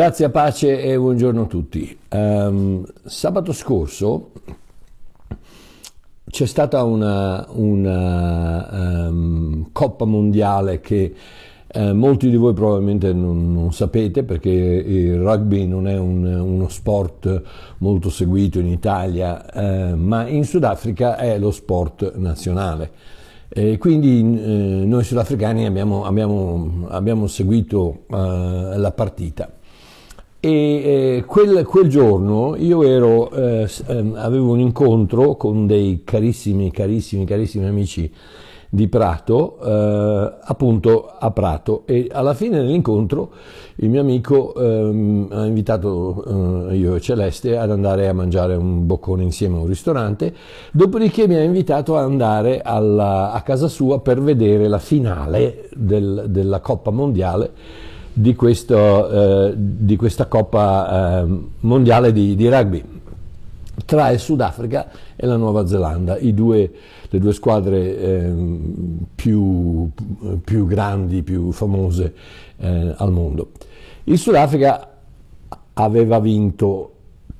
Grazie a pace e buongiorno a tutti. Um, sabato scorso c'è stata una, una um, Coppa Mondiale che eh, molti di voi probabilmente non, non, sapete perché il rugby non è un, uno sport molto seguito in Italia, eh, ma in Sudafrica è lo sport nazionale. E quindi eh, noi sudafricani abbiamo, abbiamo, abbiamo seguito eh, la partita. E eh, quel, quel, giorno io ero, eh, ehm, avevo un incontro con dei carissimi, carissimi, carissimi amici di Prato, eh, appunto a Prato. E alla fine dell'incontro il mio amico ehm, ha invitato eh, io e Celeste ad andare a mangiare un boccone insieme a un ristorante, dopodiché mi ha invitato ad andare alla, a casa sua per vedere la finale del, della Coppa Mondiale di, questo, eh, di questa Coppa eh, Mondiale di, di rugby tra il Sudafrica e la Nuova Zelanda, due, le due squadre eh, più, più, grandi, più famose eh, al mondo. Il Sudafrica aveva vinto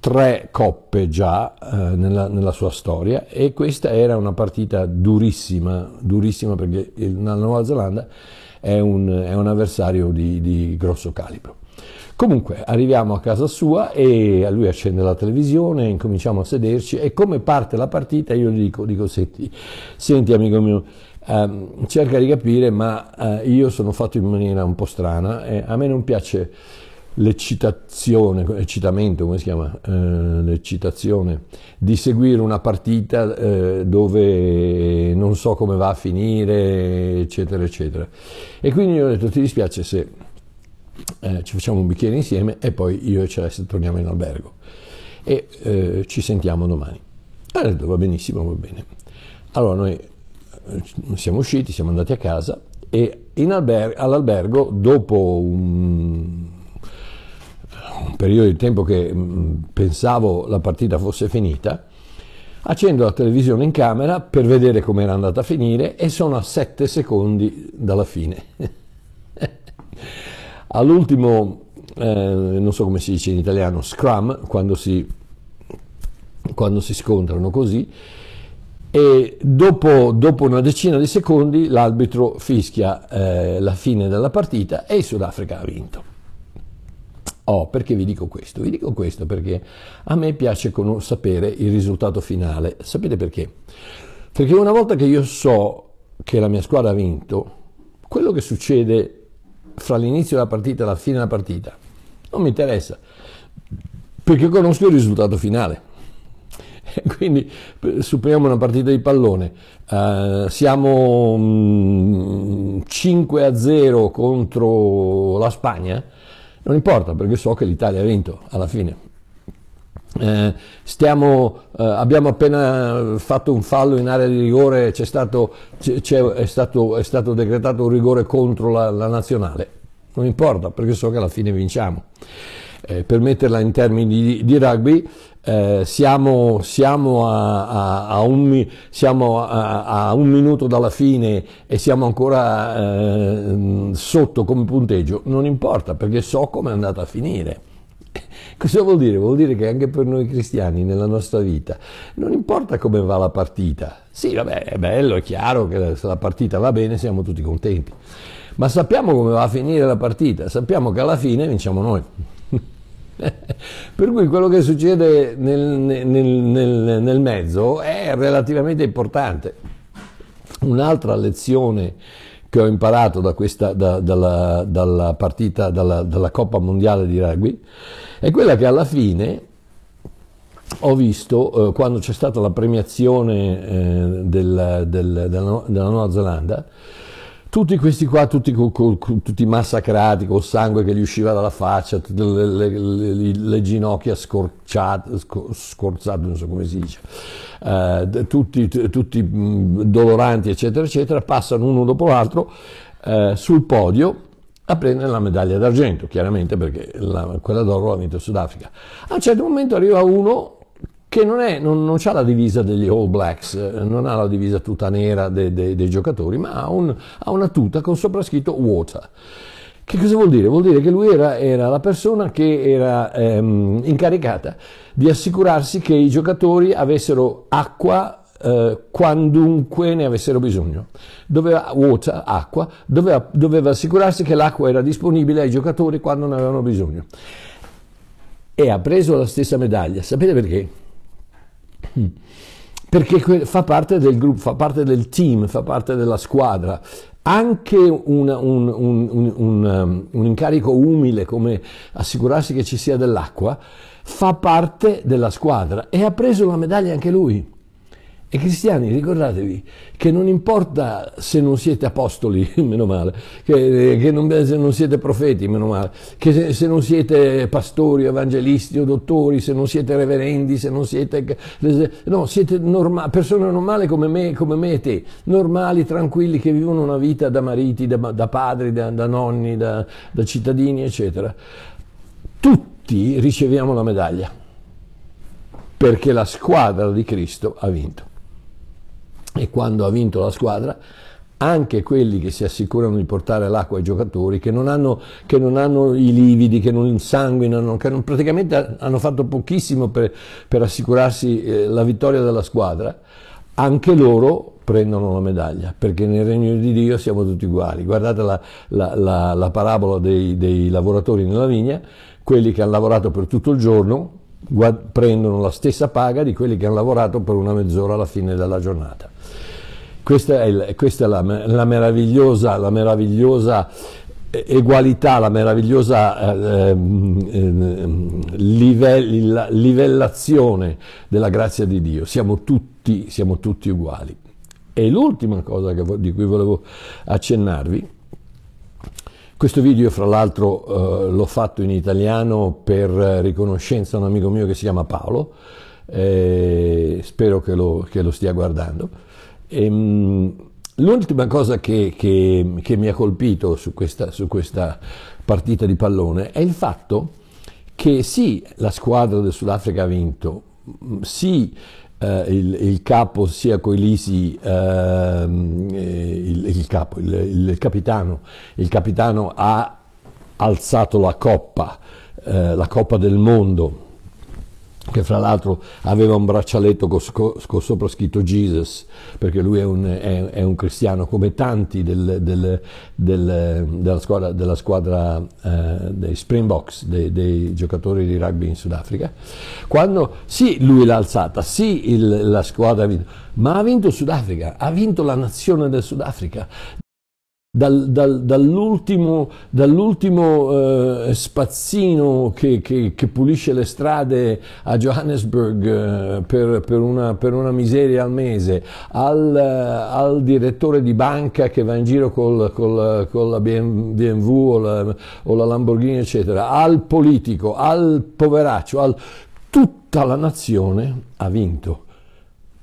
tre coppe già eh, nella, nella, sua storia e questa era una partita durissima, durissima perché la Nuova Zelanda è un, è un avversario di, di grosso calibro. Comunque arriviamo a casa sua e lui accende la televisione, incominciamo a sederci e come parte la partita io gli dico, dico senti, senti amico mio, ehm, cerca di capire ma eh, io sono fatto in maniera un po' strana e a me non piace l'eccitazione, l'eccitamento, come si chiama? Eh, l'eccitazione di seguire una partita eh, dove non so come va a finire, eccetera, eccetera. E quindi io ho detto ti dispiace se eh, ci facciamo un bicchiere insieme e poi io e Celeste torniamo in albergo e eh, ci sentiamo domani. Ha detto va benissimo, va bene. Allora noi eh, siamo usciti, siamo andati a casa e alber- all'albergo dopo un, periodo di tempo che mm, pensavo la partita fosse finita, accendo la televisione in camera per vedere come era andata a finire e sono a 7 secondi dalla fine. All'ultimo, eh, non so come si dice in italiano, scrum, quando si, quando si scontrano così, e dopo, dopo, una decina di secondi l'arbitro fischia eh, la fine della partita e il Sudafrica ha vinto. Oh, perché vi dico questo? Vi dico questo perché a me piace sapere il risultato finale. Sapete perché? Perché una volta che io so che la mia squadra ha vinto, quello che succede fra l'inizio della partita e la fine della partita. Non mi interessa, perché conosco il risultato finale. Quindi supponiamo una partita di pallone, uh, siamo um, mm, 5 a 0 contro la Spagna, non importa perché so che l'Italia ha vinto alla fine. Eh, stiamo, eh, abbiamo appena fatto un fallo in area di rigore, c'è stato, c'è, è, stato, è, stato, decretato un rigore contro la, la, nazionale, non importa perché so che alla fine vinciamo. Eh, per metterla in termini di, di rugby, eh, siamo, siamo, a, a, a, un, siamo a, un, minuto dalla fine e siamo ancora eh, sotto come punteggio, non importa perché so come è andata a finire Cosa vuol dire? Vuol dire che anche per noi cristiani nella nostra vita non importa come va la partita. Sì, vabbè, è bello, è chiaro che se la partita va bene siamo tutti contenti. Ma sappiamo come va a finire la partita, sappiamo che alla fine vinciamo noi. per cui quello che succede nel, nel, nel, nel mezzo è relativamente importante. Un'altra lezione che ho imparato da questa, da, dalla, dalla, partita, dalla, dalla Coppa Mondiale di Rugby è quella che alla fine ho visto eh, quando c'è stata la premiazione eh, del, del, della, della, Nuova Zelanda, tutti questi qua, tutti, tutti massacrati, col sangue che gli usciva dalla faccia, le, le, le, le ginocchia scorciate, scorzate, non so come si dice, eh, tutti, tutti doloranti, eccetera, eccetera, passano uno dopo l'altro eh, sul podio a prendere la medaglia d'argento, chiaramente perché la, quella d'oro l'ha vinto Sudafrica. A un certo momento arriva uno che non, è, non, non ha la divisa degli All Blacks, non ha la divisa tutta nera de, de, dei giocatori, ma ha, un, ha, una tuta con sopra scritto Water. Che cosa vuol dire? Vuol dire che lui era, era la persona che era ehm, incaricata di assicurarsi che i giocatori avessero acqua eh, quandunque ne avessero bisogno. Doveva, water, acqua, doveva, doveva assicurarsi che l'acqua era disponibile ai giocatori quando ne avevano bisogno. E ha preso la stessa medaglia. Sapete perché? Perché fa parte del gruppo, fa parte del team, fa parte della squadra anche un, un, un, um, un, incarico umile come assicurarsi che ci sia dell'acqua fa parte della squadra e ha preso la medaglia anche lui. E cristiani, ricordatevi che non importa se non siete apostoli, meno male, che, che non, se non siete profeti, meno male, che se, se, non siete pastori, evangelisti o dottori, se non siete reverendi, se non siete... No, siete norma, persone normali come me, come me, e te, normali, tranquilli, che vivono una vita da mariti, da, da padri, da, da nonni, da, da cittadini, eccetera. Tutti riceviamo la medaglia, perché la squadra di Cristo ha vinto e quando ha vinto la squadra anche quelli che si assicurano di portare l'acqua ai giocatori, che non hanno, che non hanno i lividi, che non insanguinano, che non, praticamente hanno fatto pochissimo per, per assicurarsi eh, la vittoria della squadra, anche loro prendono la medaglia, perché nel regno di Dio siamo tutti uguali. Guardate la, la, la, la parabola dei, dei lavoratori nella vigna, quelli che hanno lavorato per tutto il giorno prendono la stessa paga di quelli che hanno lavorato per una mezz'ora alla fine della giornata. Questa è, questa è la, la, meravigliosa, la meravigliosa egualità, la meravigliosa eh, eh, livell, livellazione della grazia di Dio. Siamo tutti, siamo tutti uguali. E l'ultima cosa che, di cui volevo accennarvi, questo video fra l'altro eh, l'ho fatto in italiano per riconoscenza a un amico mio che si chiama Paolo, eh, spero che lo, che lo stia guardando. Ehm, l'ultima cosa che, che, che, mi ha colpito su questa, su questa partita di pallone è il fatto che sì, la squadra del Sudafrica ha vinto, sì, eh, il, il, capo sia Coilisi, eh, il, il, capo, il, capitano, il capitano ha alzato la coppa, eh, la coppa del mondo che fra l'altro aveva un braccialetto con, con, sopra scritto Jesus, perché lui è un, è, è un cristiano come tanti del, del, del, della squadra, della squadra eh, dei Springboks, dei, dei, giocatori di rugby in Sudafrica. Quando sì, lui l'ha alzata, sì, il, la squadra ha vinto, ma ha vinto Sudafrica, ha vinto la nazione del Sudafrica. Dal, dal, dall'ultimo, dall'ultimo eh, spazzino che, che, che, pulisce le strade a Johannesburg eh, per, per, una, per, una, miseria al mese, al, eh, al, direttore di banca che va in giro col, col, con la BMW o la, o la, Lamborghini, eccetera, al politico, al poveraccio, al, tutta la nazione ha vinto.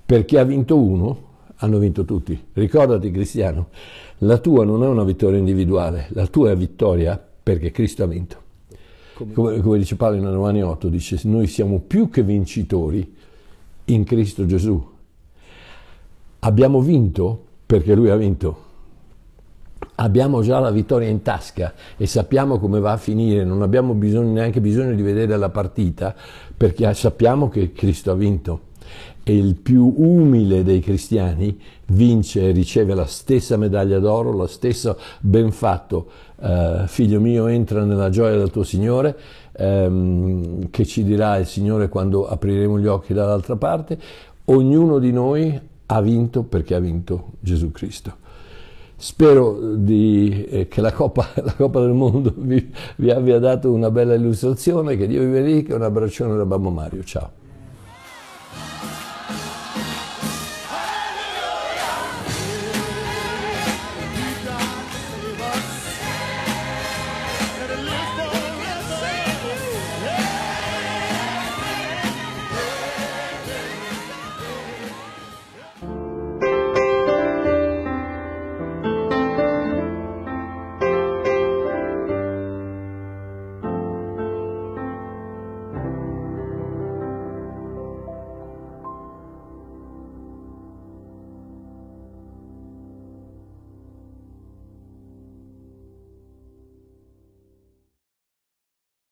Perché ha vinto uno, hanno vinto tutti. Ricordati, Cristiano. La tua non è una vittoria individuale, la tua è vittoria perché Cristo ha vinto. Come, come dice Paolo in Romani 8, dice noi siamo più che vincitori in Cristo Gesù. Abbiamo vinto perché Lui ha vinto. Abbiamo già la vittoria in tasca e sappiamo come va a finire, non abbiamo bisogno, neanche bisogno di vedere la partita perché sappiamo che Cristo ha vinto e il più umile dei cristiani vince e riceve la stessa medaglia d'oro, lo stesso ben fatto, eh, figlio mio entra nella gioia del tuo Signore, ehm, che ci dirà il Signore quando apriremo gli occhi dall'altra parte, ognuno di noi ha vinto perché ha vinto Gesù Cristo. Spero di, eh, che la Coppa, la Coppa, del Mondo vi, vi abbia dato una bella illustrazione, che Dio vi benedica, un abbraccione da Babbo Mario, ciao.